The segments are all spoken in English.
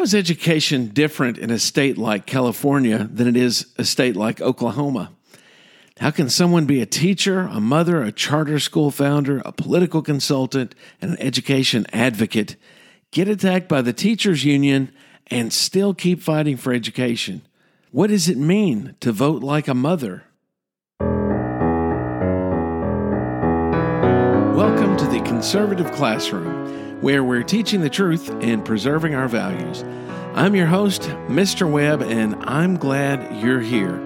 How is education different in a state like California than it is a state like Oklahoma? How can someone be a teacher, a mother, a charter school founder, a political consultant, and an education advocate, get attacked by the teachers' union, and still keep fighting for education? What does it mean to vote like a mother? Welcome to the Conservative Classroom, where we're teaching the truth and preserving our values. I'm your host, Mr. Webb, and I'm glad you're here.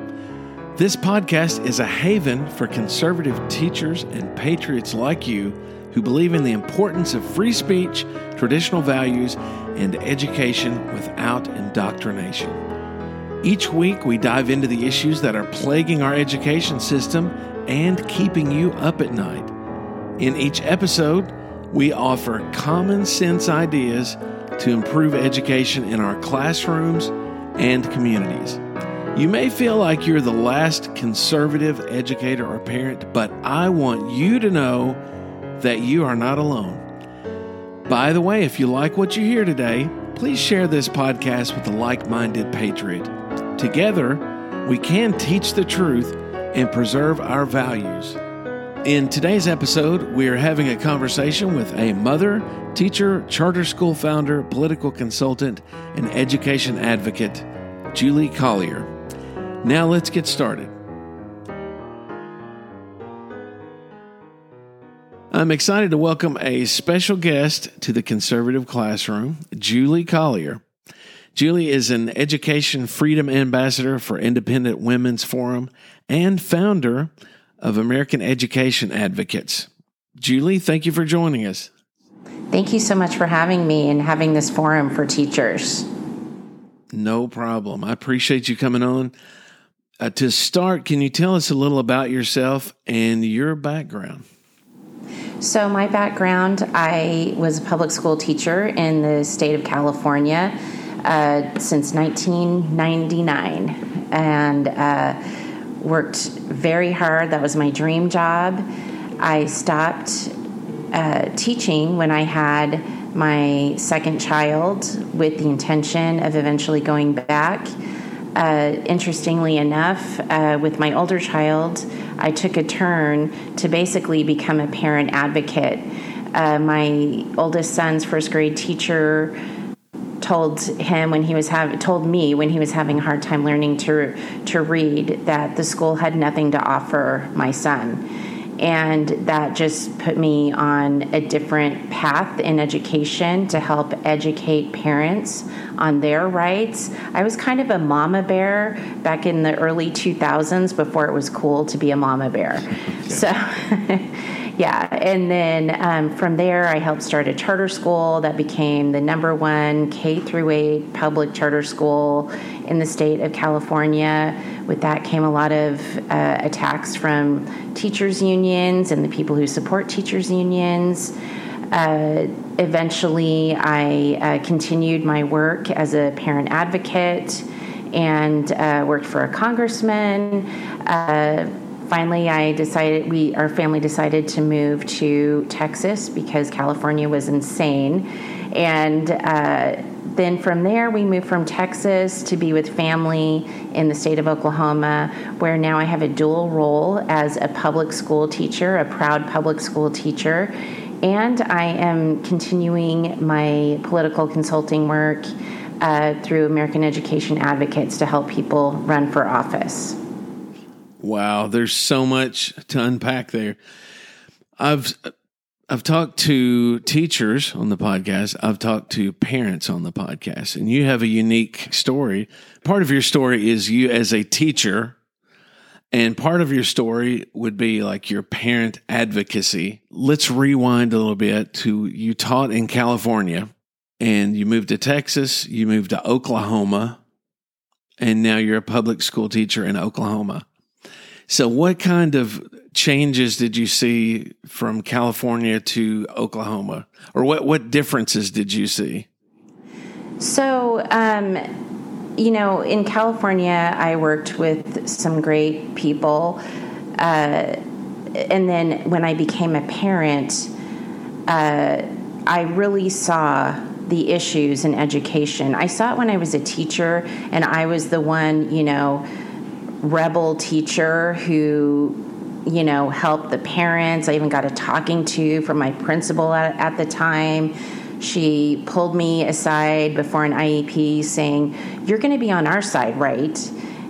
This podcast is a haven for conservative teachers and patriots like you who believe in the importance of free speech, traditional values, and education without indoctrination. Each week, we dive into the issues that are plaguing our education system and keeping you up at night. In each episode, we offer common sense ideas to improve education in our classrooms and communities. You may feel like you're the last conservative educator or parent, but I want you to know that you are not alone. By the way, if you like what you hear today, please share this podcast with a like minded patriot. Together, we can teach the truth and preserve our values. In today's episode, we are having a conversation with a mother, teacher, charter school founder, political consultant, and education advocate, Julie Collier. Now let's get started. I'm excited to welcome a special guest to the conservative classroom, Julie Collier. Julie is an education freedom ambassador for Independent Women's Forum and founder of American Education Advocates. Julie, thank you for joining us. Thank you so much for having me and having this forum for teachers. No problem. I appreciate you coming on. Uh, to start, can you tell us a little about yourself and your background? So, my background I was a public school teacher in the state of California uh, since 1999 and uh, worked very hard. That was my dream job. I stopped uh, teaching when I had my second child with the intention of eventually going back. Uh, interestingly enough, uh, with my older child, I took a turn to basically become a parent advocate. Uh, my oldest son's first grade teacher told him when he was having told me when he was having a hard time learning to to read that the school had nothing to offer my son and that just put me on a different path in education to help educate parents on their rights. I was kind of a mama bear back in the early 2000s before it was cool to be a mama bear. Okay. So yeah, and then um, from there, I helped start a charter school that became the number one K through eight public charter school in the state of California. With that came a lot of uh, attacks from teachers' unions and the people who support teachers' unions. Uh, eventually, I uh, continued my work as a parent advocate and uh, worked for a congressman uh, finally i decided we our family decided to move to texas because california was insane. And uh, then from there we moved from texas to be with family in the state of oklahoma where now i have a dual role as a public school teacher a proud public school teacher. And i am continuing my political consulting work uh, through american education advocates to help people run for office Wow, there's so much to unpack there. I've I've talked to teachers on the podcast. I've talked to parents on the podcast, and you have a unique story. Part of your story is you as a teacher, and part of your story would be like your parent advocacy. Let's rewind a little bit to you taught in California, and you moved to Texas, you moved to Oklahoma, and now you're a public school teacher in Oklahoma. So, what kind of changes did you see from California to Oklahoma, or what what differences did you see? So, um, you know, in California, I worked with some great people, uh, and then when I became a parent, uh, I really saw the issues in education. I saw it when I was a teacher, and I was the one, you know, rebel teacher who you know, helped the parents. I even got a talking to from my principal at, at, the time. She pulled me aside before an IEP saying, You're going to be on our side, right?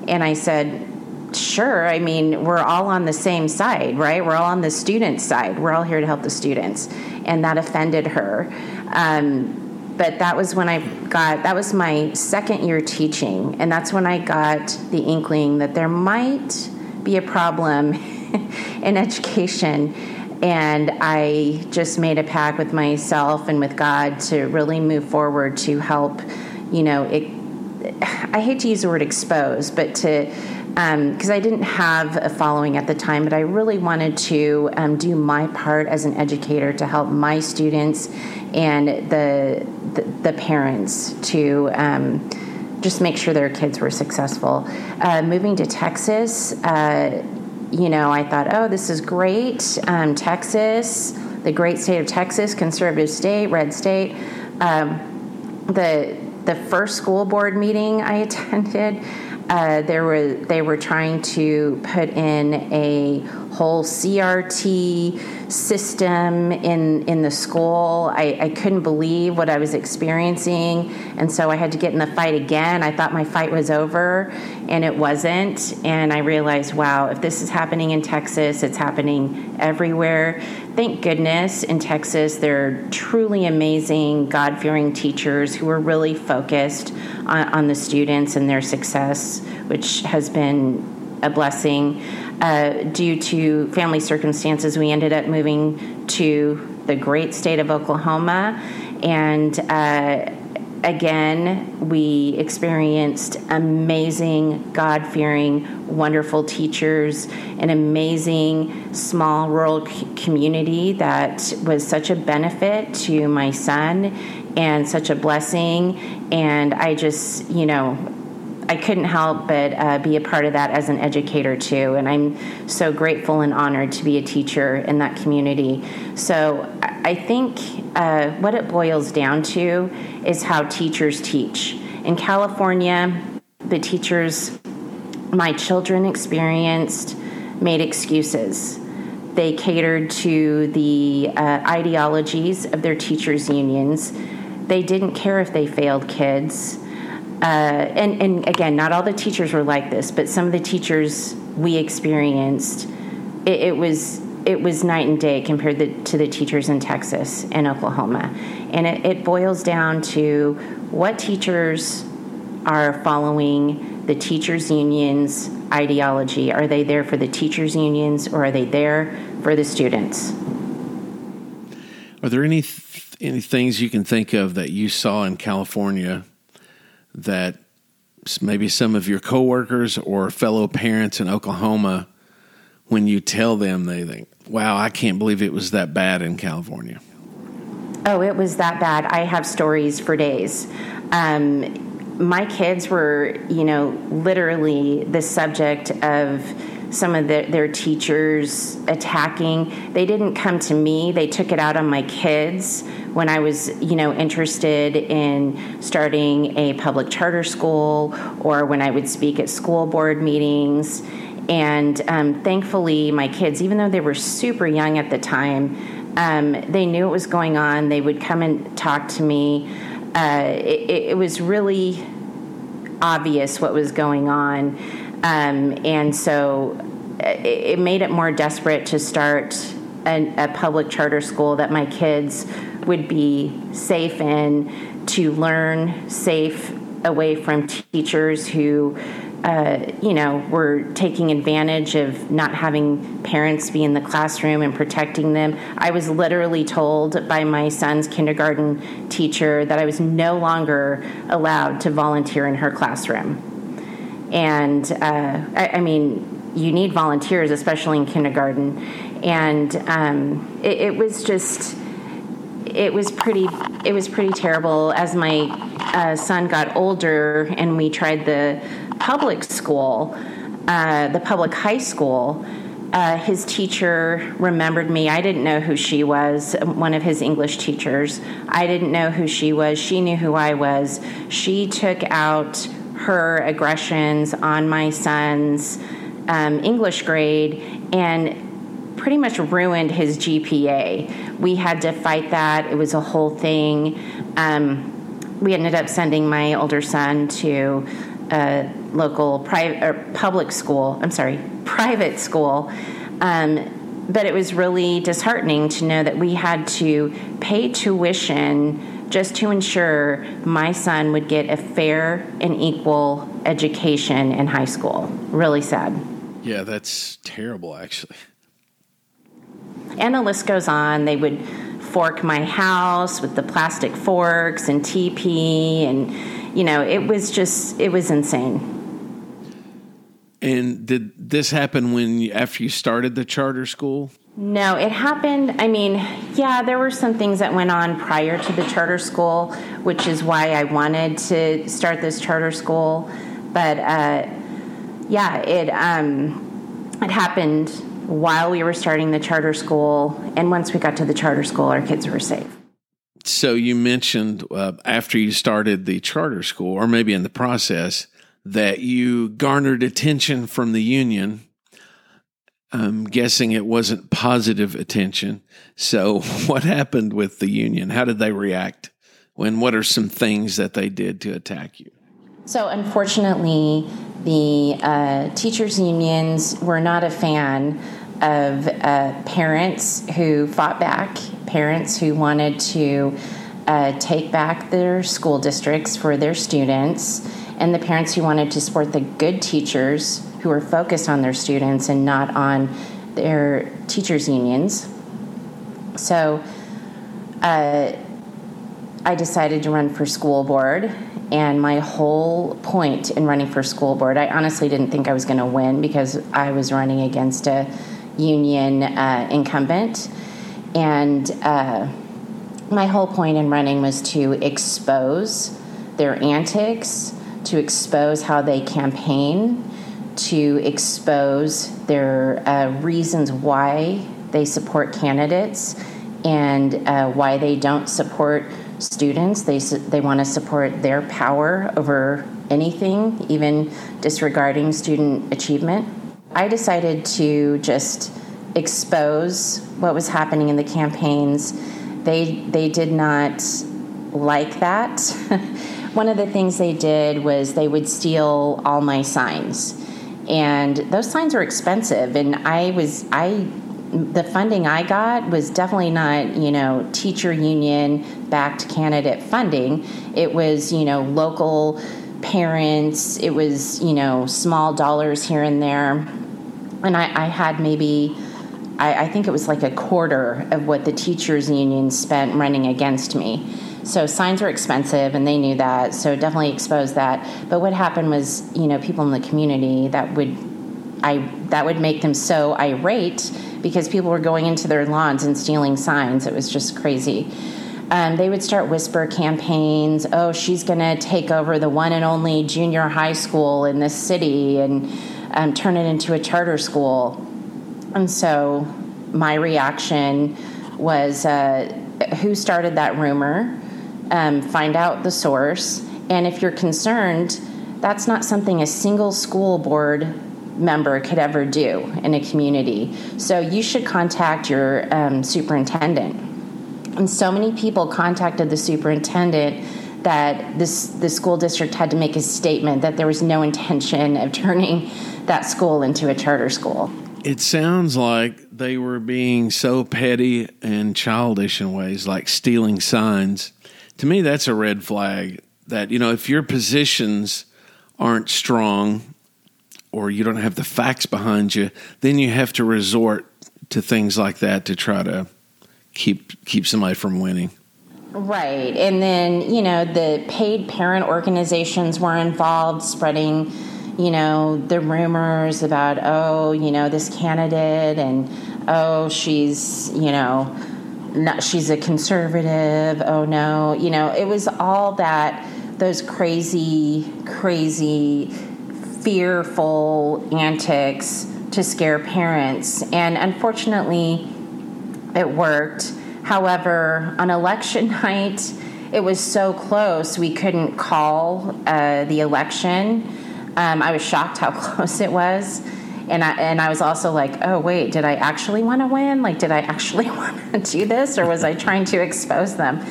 And I said, Sure. I mean, we're all on the same side, right? We're all on the student side. We're all here to help the students. And that offended her. Um, but that was when I got, that was my second year teaching. And that's when I got the inkling that there might be a problem in education. And I just made a pact with myself and with God to really move forward to help, you know, it, I hate to use the word expose, but to, because um, I didn't have a following at the time, but I really wanted to um, do my part as an educator to help my students and the the, the parents to um, just make sure their kids were successful. Uh, moving to Texas, uh, you know, I thought, oh, this is great. Um, Texas, the great state of Texas, conservative state, red state. Um, the the first school board meeting I attended, uh, there were they were trying to put in a whole CRT system in in the school. I, I couldn't believe what I was experiencing, and so I had to get in the fight again. I thought my fight was over, and it wasn't. And I realized, wow, if this is happening in Texas, it's happening everywhere. Thank goodness in Texas, there are truly amazing, God fearing teachers who are really focused on, on the students and their success, which has been a blessing. Uh, due to family circumstances, we ended up moving to the great state of Oklahoma. And uh, again, we experienced amazing, God fearing, wonderful teachers, an amazing small rural community that was such a benefit to my son and such a blessing. And I just, you know, I couldn't help but uh, be a part of that as an educator too, and I'm so grateful and honored to be a teacher in that community. So I think uh, what it boils down to is how teachers teach. In California, the teachers my children experienced made excuses. They catered to the uh, ideologies of their teachers' unions. They didn't care if they failed kids uh, and, and again, not all the teachers were like this, but some of the teachers we experienced, it, it was it was night and day compared the, to the teachers in Texas and Oklahoma. And it, it boils down to what teachers are following the teachers' unions' ideology. Are they there for the teachers' unions or are they there for the students? Are there any, th- any things you can think of that you saw in California that maybe some of your coworkers or fellow parents in Oklahoma, when you tell them, they think, wow, I can't believe it was that bad in California? Oh, it was that bad. I have stories for days. Um, my kids were, you know, literally the subject of some of the, their teachers attacking. They didn't come to me, they took it out on my kids when I was, you know, interested in starting a public charter school or when I would speak at school board meetings. And um, thankfully, my kids, even though they were super young at the time, um, they knew what was going on. They would come and talk to me. Uh, it, it was really obvious what was going on. Um, and so uh, it, it, made it more desperate to start a, a, public charter school that my kids would be safe in, to learn safe away from teachers who. Uh, you know, were taking advantage of not having parents be in the classroom and protecting them. I was literally told by my son's kindergarten teacher that I was no longer allowed to volunteer in her classroom. And uh, I, I, mean, you need volunteers, especially in kindergarten. And um, it, it, was just, it was pretty, it was pretty terrible. As my uh, son got older, and we tried the public school, uh, the public high school. uh, his teacher remembered me. I didn't know who she was, one of his English teachers. I didn't know who she was. She knew who I was. She took out her aggressions on my son's um, English grade and pretty much ruined his GPA. We had to fight that, it was a whole thing. Um, we ended up sending my older son to a local private or public school. I'm sorry, private school. Um, but it was really disheartening to know that we had to pay tuition just to ensure my son would get a fair and equal education in high school. Really sad. Yeah, that's terrible, actually. And the list goes on. They would fork my house with the plastic forks and TP and you know, it was just it was insane. And did this happen when you, after you started the charter school? No, it happened. I mean, yeah, there were some things that went on prior to the charter school, which is why I wanted to start this charter school. But uh, yeah, it um, it happened while we were starting the charter school, and once we got to the charter school, our kids were safe. So you mentioned uh, after you started the charter school, or maybe in the process, that you garnered attention from the union. I'm guessing it wasn't positive attention. So, what happened with the union? How did they react? When what are some things that they did to attack you? So, unfortunately, the uh, teachers' unions were not a fan of uh, parents who fought back, parents who wanted to uh, take back their school districts for their students and the parents who wanted to support the good teachers who were focused on their students and not on their teachers' unions. So uh, I decided to run for school board, and my whole point in running for school board, I honestly didn't think I was going to win because I was running against a union uh, incumbent. And uh, my whole point in running was to expose their antics to expose how they campaign, to expose their uh, reasons why they support candidates and uh, why they don't support students. They, they want to support their power over anything, even disregarding student achievement. I decided to just expose what was happening in the campaigns. They, they did not like that. one of the things they did was they would steal all my signs and those signs are expensive and i was i the funding i got was definitely not you know teacher union backed candidate funding it was you know local parents it was you know small dollars here and there and i, I had maybe I, I think it was like a quarter of what the teachers union spent running against me so signs were expensive, and they knew that. So definitely exposed that. But what happened was, you know, people in the community that would, I that would make them so irate because people were going into their lawns and stealing signs. It was just crazy. Um, they would start whisper campaigns. Oh, she's going to take over the one and only junior high school in this city and um, turn it into a charter school. And so my reaction was, uh, who started that rumor? um, find out the source, and if you're concerned, that's not something a single school board member could ever do in a community. So you should contact your um, superintendent. And so many people contacted the superintendent that this the school district had to make a statement that there was no intention of turning that school into a charter school. It sounds like they were being so petty and childish in ways, like stealing signs to me, that's a red flag that, you know, if your positions aren't strong or you don't have the facts behind you, then you have to resort to things like that to try to keep keep somebody from winning. Right. And then, you know, the paid parent organizations were involved spreading, you know, the rumors about, oh, you know, this candidate and oh, she's, you know, not, she's a conservative. Oh no, you know, it was all that those crazy, crazy, fearful antics to scare parents. And unfortunately, it worked. However, on election night, it was so close we couldn't call uh, the election. Um, I was shocked how close it was. And I, and I was also like, oh, wait, did I actually want to win? Like, did I actually want to do this? Or was I trying to expose them?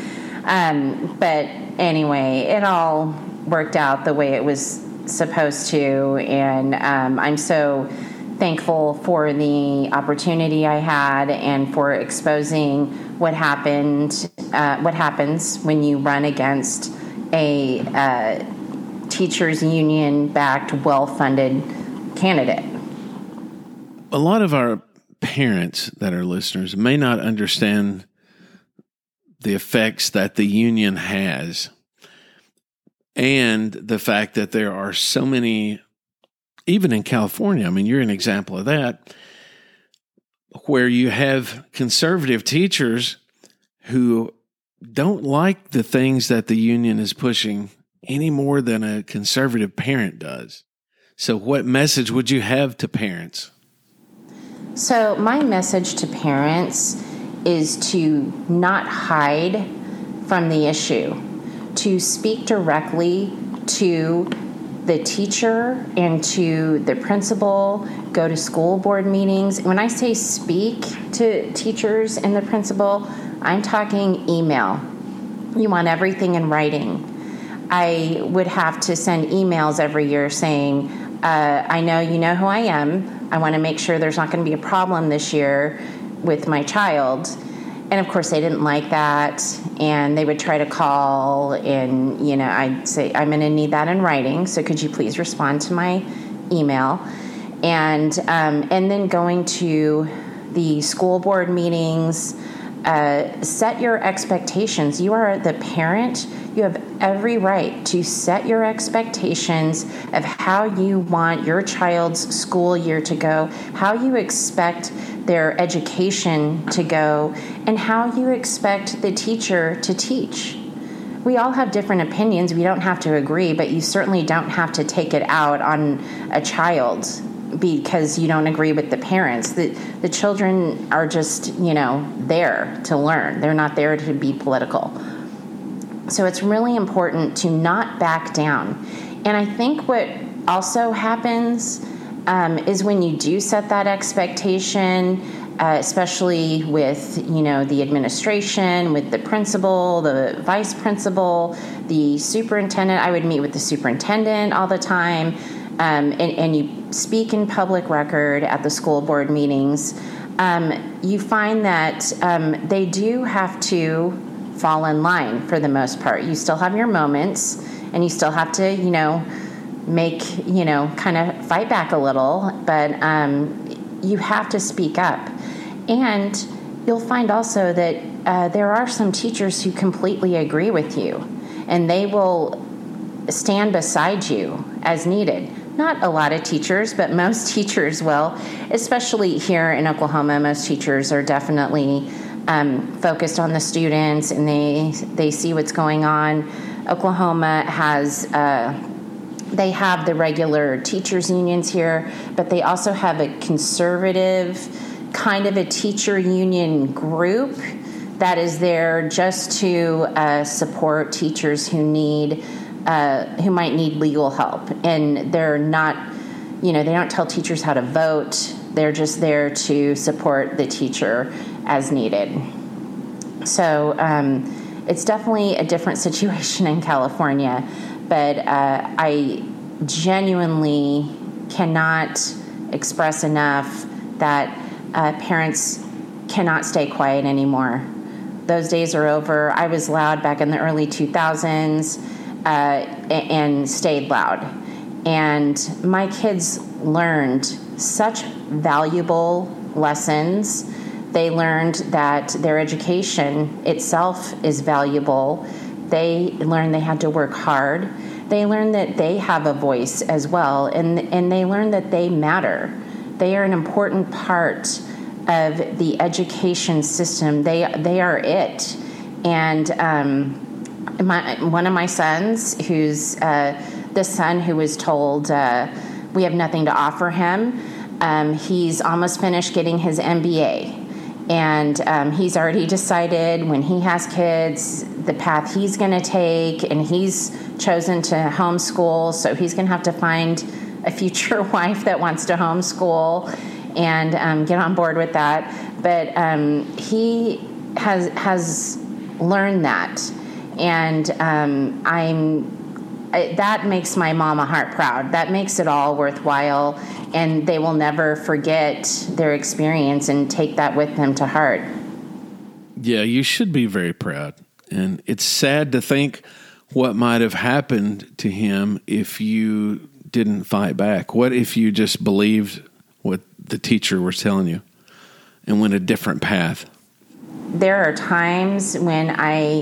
Um, but anyway, it all worked out the way it was supposed to. And um, I'm so thankful for the opportunity I had and for exposing what happened, uh, what happens when you run against a uh, teachers union backed, well funded candidate. A lot of our parents that are listeners may not understand the effects that the union has and the fact that there are so many even in California, I mean, you're an example of that, where you have conservative teachers who don't like the things that the union is pushing any more than a conservative parent does. So, what message would you have to parents? So, my message to parents is to not hide from the issue, to speak directly to the teacher and to the principal, go to school board meetings. When I say speak to teachers and the principal, I'm talking email. You want everything in writing. I would have to send emails every year saying, uh, I know you know who I am. I want to make sure there's not going to be a problem this year with my child and of course they didn't like that. And they would try to call and you know i'd say i'm going to need that in writing so could you please respond to my email? And um, and then going to the school board meetings uh, set your expectations you are the parent you have every right to set your expectations of how you want your child's school year to go how you expect their education to go, and how you expect the teacher to teach. We all have different opinions. We don't have to agree, but you certainly don't have to take it out on a child because you don't agree with the parents. The, the children are just, you know, there to learn, they're not there to be political. So it's really important to not back down. And I think what also happens um, is when you do set that expectation, uh, especially with you know the administration, with the principal, the vice principal, the superintendent. I would meet with the superintendent all the time, um, and, and, you speak in public record at the school board meetings. Um, you find that um, they do have to fall in line for the most part. You still have your moments, and you still have to you know make you know kind of fight back a little but um, you have to speak up and you'll find also that uh, there are some teachers who completely agree with you and they will stand beside you as needed not a lot of teachers but most teachers will especially here in oklahoma. Most teachers are definitely um, focused on the students and they they see what's going on. Oklahoma has uh, they have the regular teachers unions here, but they also have a conservative kind of a teacher union group that is there just to uh, support teachers who need uh, who might need legal help, and they're not, you know, they don't tell teachers how to vote. They're just there to support the teacher as needed. So um, it's definitely a different situation in California but uh, I genuinely cannot express enough that uh, parents cannot stay quiet anymore. Those days are over. I was loud back in the early 2000s uh, and stayed loud. And my kids learned such valuable lessons. They learned that their education itself is valuable they learned they had to work hard. They learned that they have a voice as well, and, and they learned that they matter. They are an important part of the education system. They, they are it. And um, my, one of my sons, who's uh, the son who was told, uh, We have nothing to offer him, Um, he's almost finished getting his MBA. And um, he's already decided when he has kids the path he's going to take, and he's chosen to homeschool. So he's going to have to find a future wife that wants to homeschool and um, get on board with that. But um, he has has learned that, and um, I'm. that makes my mama heart proud. That makes it all worthwhile, and they will never forget their experience and take that with them to heart. Yeah, you should be very proud. And it's sad to think what might have happened to him if you didn't fight back. What if you just believed what the teacher was telling you and went a different path? There are times when I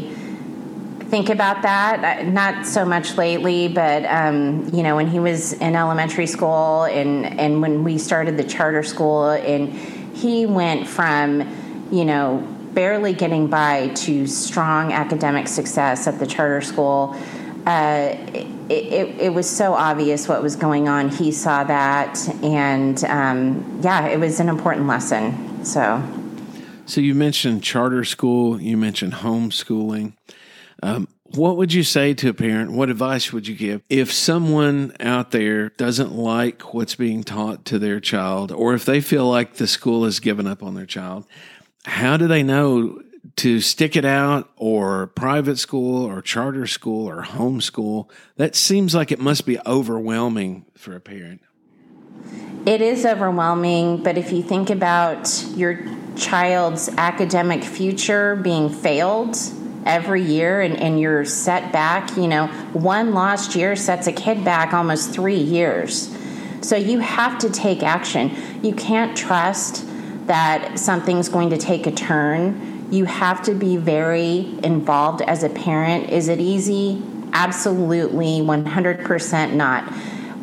think about that. Not so much lately, but um, you know, when he was in elementary school and and when we started the charter school, and he went from you know barely getting by to strong academic success at the charter school. Uh, it, it, it, was so obvious what was going on. He saw that, and um, yeah, it was an important lesson. So, so you mentioned charter school, you mentioned homeschooling. Um, what would you say to a parent? What advice would you give if someone out there doesn't like what's being taught to their child, or if they feel like the school has given up on their child? How do they know to stick it out, or private school, or charter school, or homeschool? That seems like it must be overwhelming for a parent. It is overwhelming, but if you think about your child's academic future being failed, every year and, and you're set back, you know, one lost year sets a kid back almost three years. So you have to take action. You can't trust that something's going to take a turn. You have to be very involved as a parent. Is it easy? Absolutely, 100% not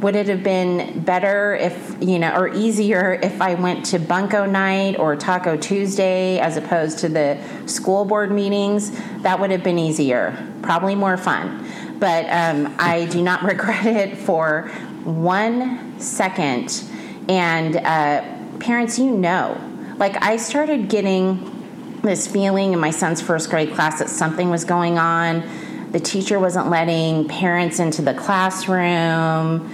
would it have been better if you know or easier if i went to bunko night or taco tuesday as opposed to the school board meetings? That would have been easier probably more fun. But um, i do not regret it for one second. And uh, parents you know like i started getting this feeling in my son's first grade class that something was going on. The teacher wasn't letting parents into the classroom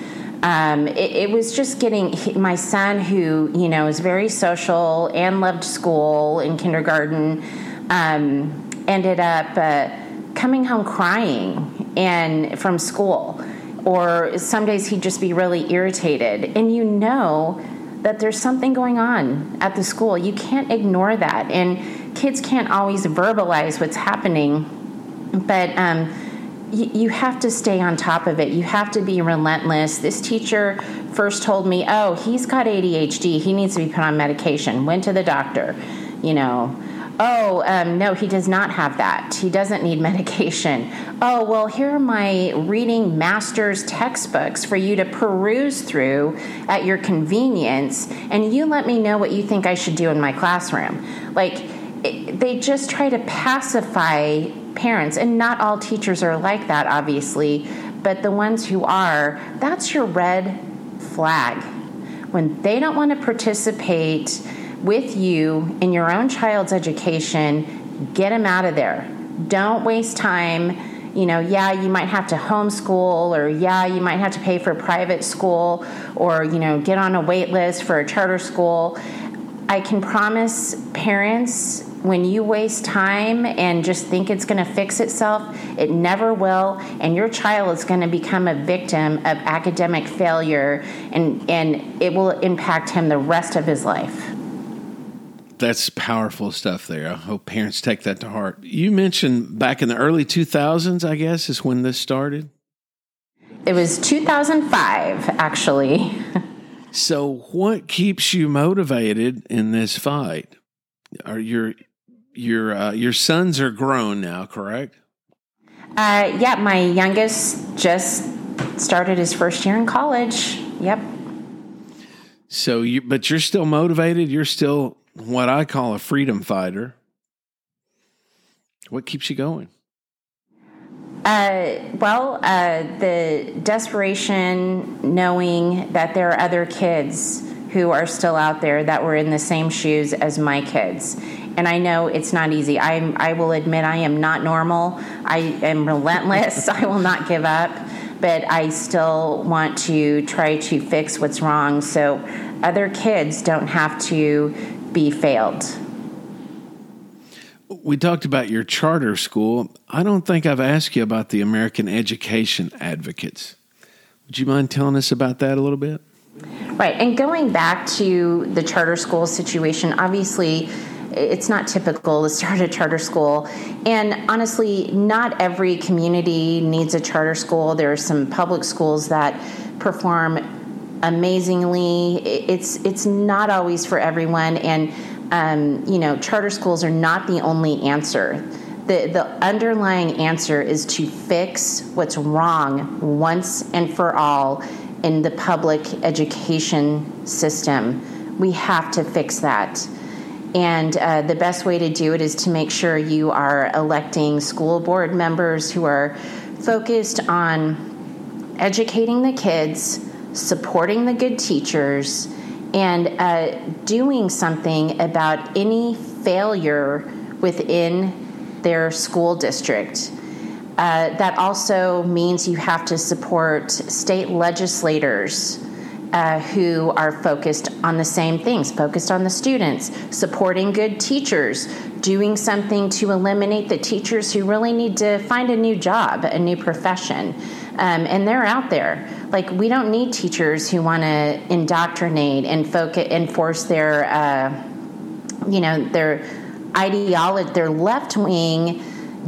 um, it, it, was just getting my son, who you know is very social and loved school in kindergarten, um, ended up uh, coming home crying and from school, or some days he'd just be really irritated, and you know that there's something going on at the school. You can't ignore that, and kids can't always verbalize what's happening, but. Um, you have to stay on top of it. You have to be relentless. This teacher first told me, "Oh, he's got ADHD. He needs to be put on medication." Went to the doctor. You know, "Oh, um, no, he does not have that. He doesn't need medication." "Oh, well, here are my reading master's textbooks for you to peruse through at your convenience, and you let me know what you think I should do in my classroom." Like it, they just try to pacify parents, and not all teachers are like that, obviously, but the ones who are, that's your red flag. When they don't want to participate with you in your own child's education, get them out of there. Don't waste time. You know, yeah, you might have to homeschool, or yeah, you might have to pay for private school, or, you know, get on a wait list for a charter school. I can promise parents when you waste time and just think it's going to fix itself, it never will. And your child is going to become a victim of academic failure and, and it will impact him the rest of his life. That's powerful stuff there. I hope parents take that to heart. You mentioned back in the early 2000s, I guess, is when this started. It was 2005, actually. so, what keeps you motivated in this fight? Are your your uh, your sons are grown now, correct? Uh, yeah, my youngest just started his first year in college. Yep. So you, but you're still motivated. You're still what I call a freedom fighter. What keeps you going? Uh, well, uh, the desperation, knowing that there are other kids who are still out there that were in the same shoes as my kids. And I know it's not easy. I, I will admit I am not normal. I am relentless. I will not give up. But I still want to try to fix what's wrong so other kids don't have to be failed. We talked about your charter school. I don't think I've asked you about the American Education Advocates. Would you mind telling us about that a little bit? Right. And going back to the charter school situation, obviously, it's not typical to start a charter school. And honestly, not every community needs a charter school. There are some public schools that perform amazingly. It's it's not always for everyone, and um, you know, charter schools are not the only answer. The, the underlying answer is to fix what's wrong once and for all in the public education system. We have to fix that. And uh, the best way to do it is to make sure you are electing school board members who are focused on educating the kids, supporting the good teachers, and uh, doing something about any failure within their school district. Uh, that also means you have to support state legislators uh, who are focused on the same things, focused on the students, supporting good teachers, doing something to eliminate the teachers who really need to find a new job, a new profession. Um, and they're out there. Like we don't need teachers who want to indoctrinate and focus, enforce their, uh, you know, their ideology, their left wing,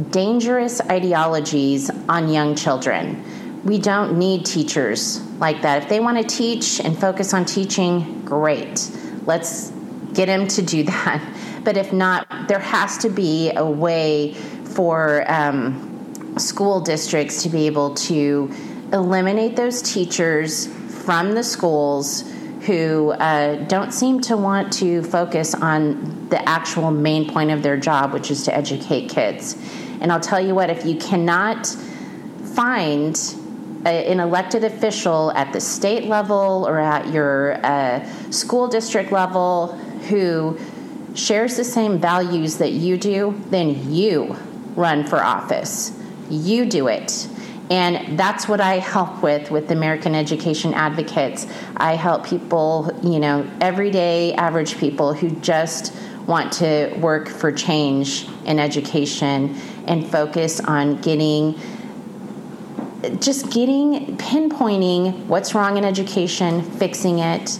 dangerous ideologies on young children. We don't need teachers like that. If they want to teach and focus on teaching, great. Let's get them to do that. But if not, there has to be a way for um, school districts to be able to eliminate those teachers from the schools who uh, don't seem to want to focus on the actual main point of their job, which is to educate kids. And I'll tell you what, if you cannot find an elected official at the state level or at your uh, school district level who shares the same values that you do, then you run for office. You do it. And that's what I help with with American Education Advocates. I help people, you know, everyday average people who just want to work for change in education and focus on getting just getting pinpointing what's wrong in education, fixing it,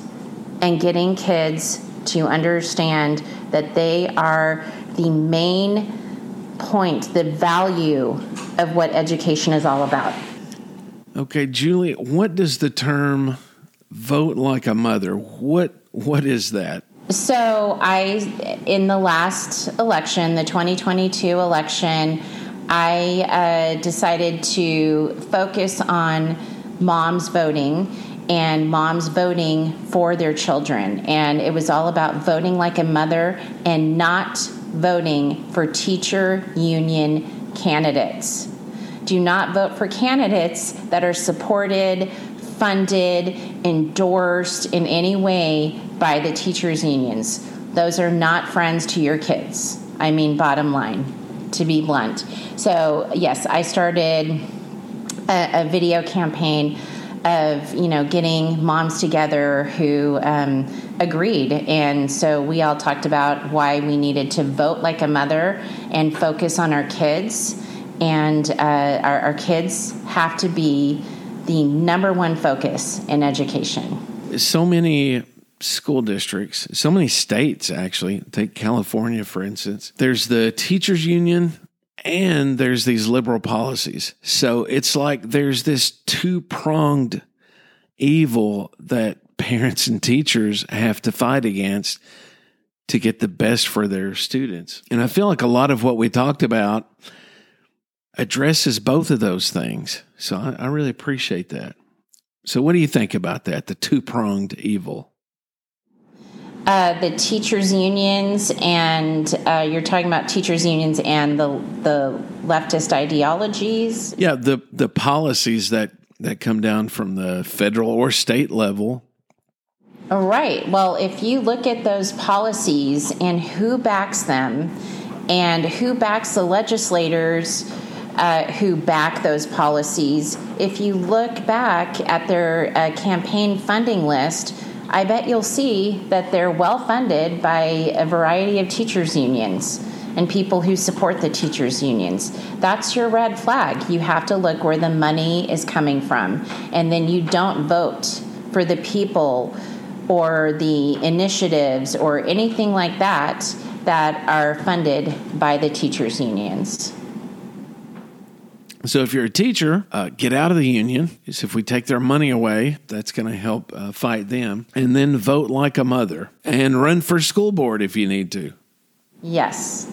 and getting kids to understand that they are the main point, the value of what education is all about. Okay, Julie, what does the term vote like a mother? What what is that? So, I in the last election, the 2022 election, I uh, decided to focus on moms voting and moms voting for their children. And it was all about voting like a mother and not voting for teacher union candidates. Do not vote for candidates that are supported, funded, endorsed in any way by the teachers' unions. Those are not friends to your kids. I mean, bottom line, to be blunt. So, yes, I started a, a video campaign of you know getting moms together who um, agreed. And so we all talked about why we needed to vote like a mother and focus on our kids. And uh, our, our kids have to be the number one focus in education. So many school districts, so many states actually, take California for instance. There's the teachers union and there's these liberal policies. So it's like there's this two pronged evil that parents and teachers have to fight against to get the best for their students. And I feel like a lot of what we talked about addresses both of those things. So I, I really appreciate that. So, what do you think about that? The two pronged evil? Uh, the teachers unions and uh, you're talking about teachers unions and the the leftist ideologies Yeah, the the policies that that come down from the federal or state level Right. Well, if you look at those policies and who backs them and who backs the legislators uh, who back those policies, if you look back at their uh, campaign funding list, I bet you'll see that they're well funded by a variety of teachers' unions and people who support the teachers' unions. That's your red flag. You have to look where the money is coming from. And then you don't vote for the people or the initiatives or anything like that that are funded by the teachers' unions. So if you're a teacher, uh, get out of the union. Because if we take their money away, that's going to help uh, fight them. And then vote like a mother and run for school board if you need to. Yes.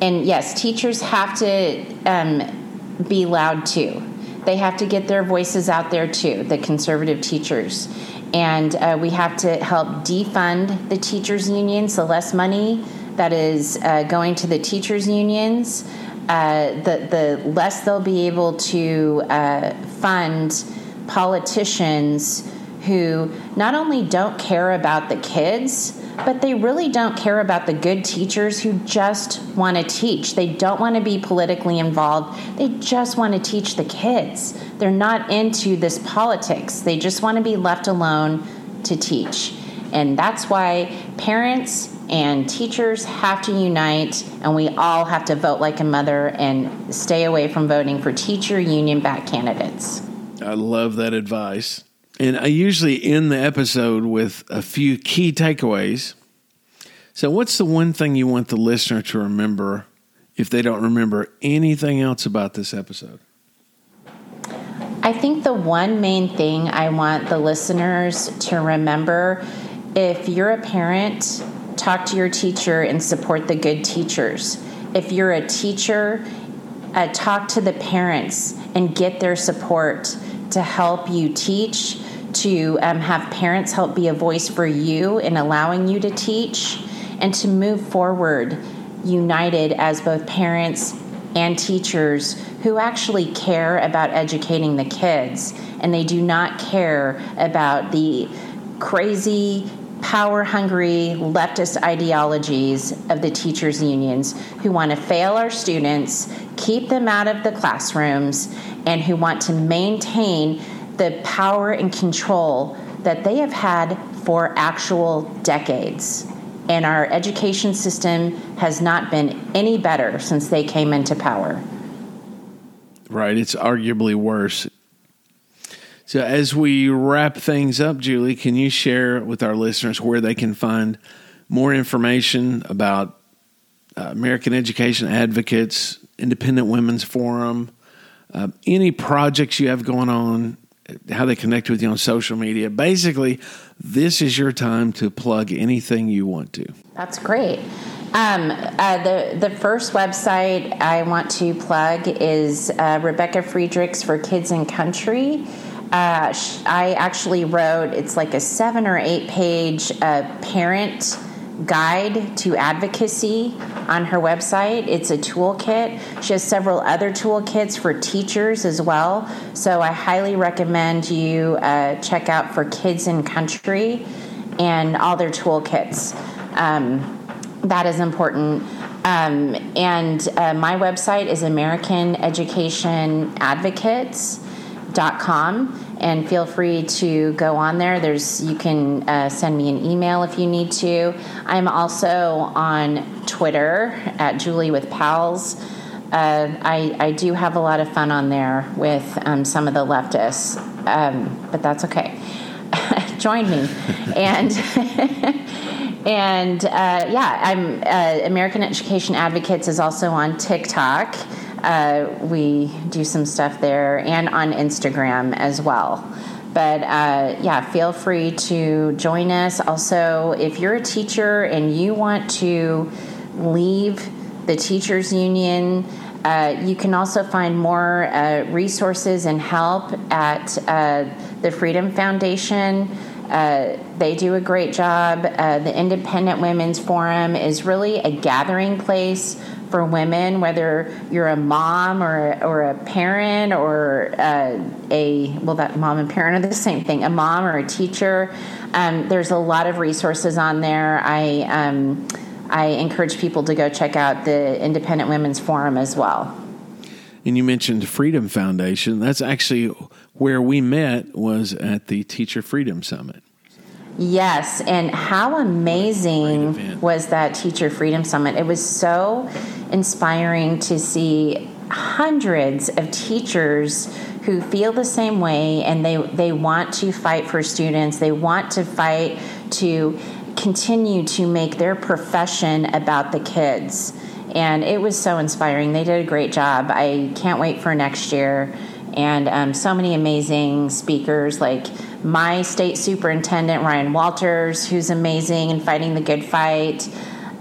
And yes, teachers have to um, be loud too. They have to get their voices out there too, the conservative teachers. And uh, we have to help defund the teachers' union, so less money that is uh, going to the teachers' unions uh, the, the less they'll be able to uh, fund politicians who not only don't care about the kids, but they really don't care about the good teachers who just want to teach. They don't want to be politically involved. They just want to teach the kids. They're not into this politics. They just want to be left alone to teach. And that's why parents and teachers have to unite, and we all have to vote like a mother and stay away from voting for teacher union back candidates. I love that advice. And I usually end the episode with a few key takeaways. So, what's the one thing you want the listener to remember if they don't remember anything else about this episode? I think the one main thing I want the listeners to remember if you're a parent talk to your teacher and support the good teachers. If you're a teacher, uh, talk to the parents and get their support to help you teach, to um, have parents help be a voice for you in allowing you to teach, and to move forward united as both parents and teachers who actually care about educating the kids and they do not care about the crazy power hungry leftist ideologies of the teachers' unions who want to fail our students, keep them out of the classrooms, and who want to maintain the power and control that they have had for actual decades. And our education system has not been any better since they came into power. Right. It's arguably worse. So, as we wrap things up, Julie, can you share with our listeners where they can find more information about uh, American Education Advocates, Independent Women's Forum, uh, any projects you have going on, how they connect with you on social media? Basically, this is your time to plug anything you want to. That's great. Um, uh, the the first website I want to plug is uh, Rebecca Friedrichs for Kids and Country. Uh, I actually wrote, it's like a seven or eight page uh, parent guide to advocacy on her website. It's a toolkit. She has several other toolkits for teachers as well. So I highly recommend you uh, check out for Kids and Country and all their toolkits. Um, that is important. Um, and uh, my website is American Education Advocates com and feel free to go on there. There's you can uh, send me an email if you need to. I'm also on twitter at julie with pals. Uh, I, I do have a lot of fun on there with um, some of the leftists um, but that's okay. Join me. And and uh, yeah i'm uh, american education advocates is also on tiktok uh, we do some stuff there and on Instagram as well. But uh, yeah, feel free to join us. Also, if you're a teacher and you want to leave the teachers union, uh, you can also find more uh, resources and help at uh, the Freedom Foundation. Uh, they do a great job. Uh, the Independent Women's Forum is really a gathering place for women, whether you're a mom or or a parent or uh, a well, that mom and parent are the same thing. A mom or a teacher. Um, there's a lot of resources on there. I um, I encourage people to go check out the Independent Women's Forum as well. And you mentioned Freedom Foundation. That's actually where we met was at the Teacher Freedom Summit. Yes, and how amazing was that Teacher Freedom Summit? It was so inspiring to see hundreds of teachers who feel the same way and they, they want to fight for students. They want to fight to continue to make their profession about the kids. And it was so inspiring. They did a great job. I can't wait for next year. And um, so many amazing speakers like my state superintendent, Ryan Walters, who's amazing and fighting the good fight.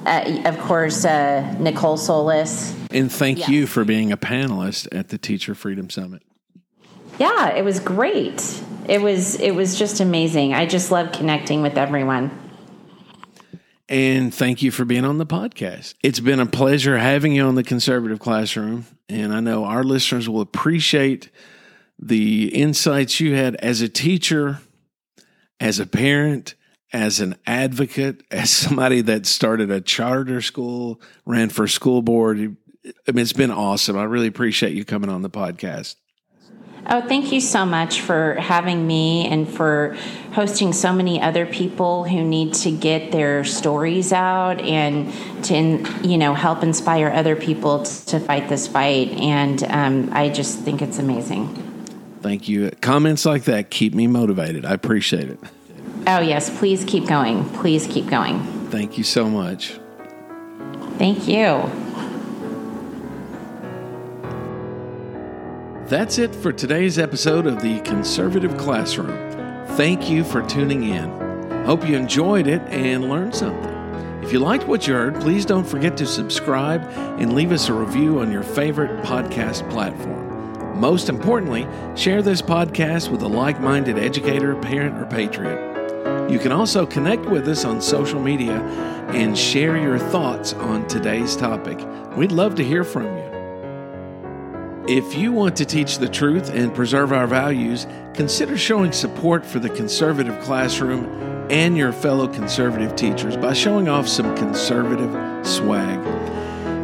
Uh, of course, uh, Nicole Solas. And thank yes. you for being a panelist at the Teacher Freedom Summit. Yeah, it was great. It was it was just amazing. I just love connecting with everyone. And thank you for being on the podcast. It's been a pleasure having you on the conservative classroom. And I know our listeners will appreciate the insights you had as a teacher, as a parent, as an advocate, as somebody that started a charter school, ran for school board. I mean, it's been awesome. I really appreciate you coming on the podcast. Oh, thank you so much for having me and for hosting so many other people who need to get their stories out and to, you know, help inspire other people to fight this fight. And um, I just think it's amazing. Thank you. Comments like that keep me motivated. I appreciate it. Oh, yes. Please keep going. Please keep going. Thank you so much. Thank you. That's it for today's episode of the Conservative Classroom. Thank you for tuning in. Hope you enjoyed it and learned something. If you liked what you heard, please don't forget to subscribe and leave us a review on your favorite podcast platform. Most importantly, share this podcast with a like minded educator, parent, or patriot. You can also connect with us on social media and share your thoughts on today's topic. We'd love to hear from you. If you want to teach the truth and preserve our values, consider showing support for the conservative classroom and your fellow conservative teachers by showing off some conservative swag.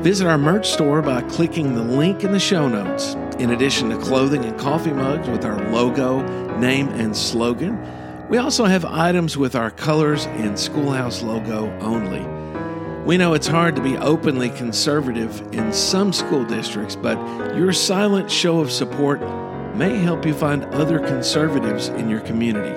Visit our merch store by clicking the link in the show notes. In addition to clothing and coffee mugs with our logo, name, and slogan, we also have items with our colors and schoolhouse logo only. We know it's hard to be openly conservative in some school districts, but your silent show of support may help you find other conservatives in your community.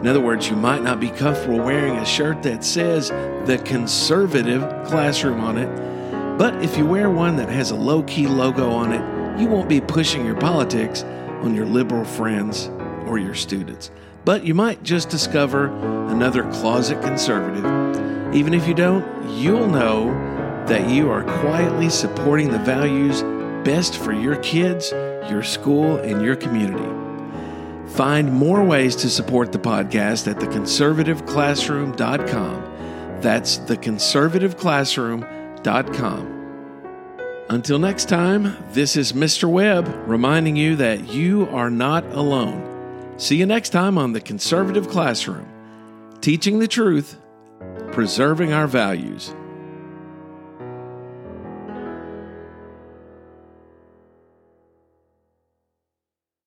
In other words, you might not be comfortable wearing a shirt that says the conservative classroom on it, but if you wear one that has a low key logo on it, you won't be pushing your politics on your liberal friends or your students. But you might just discover another closet conservative even if you don't, you'll know that you are quietly supporting the values best for your kids, your school, and your community. Find more ways to support the podcast at theconservativeclassroom.com. That's theconservativeclassroom.com. Until next time, this is Mr. Webb reminding you that you are not alone. See you next time on The Conservative Classroom, teaching the truth preserving our values.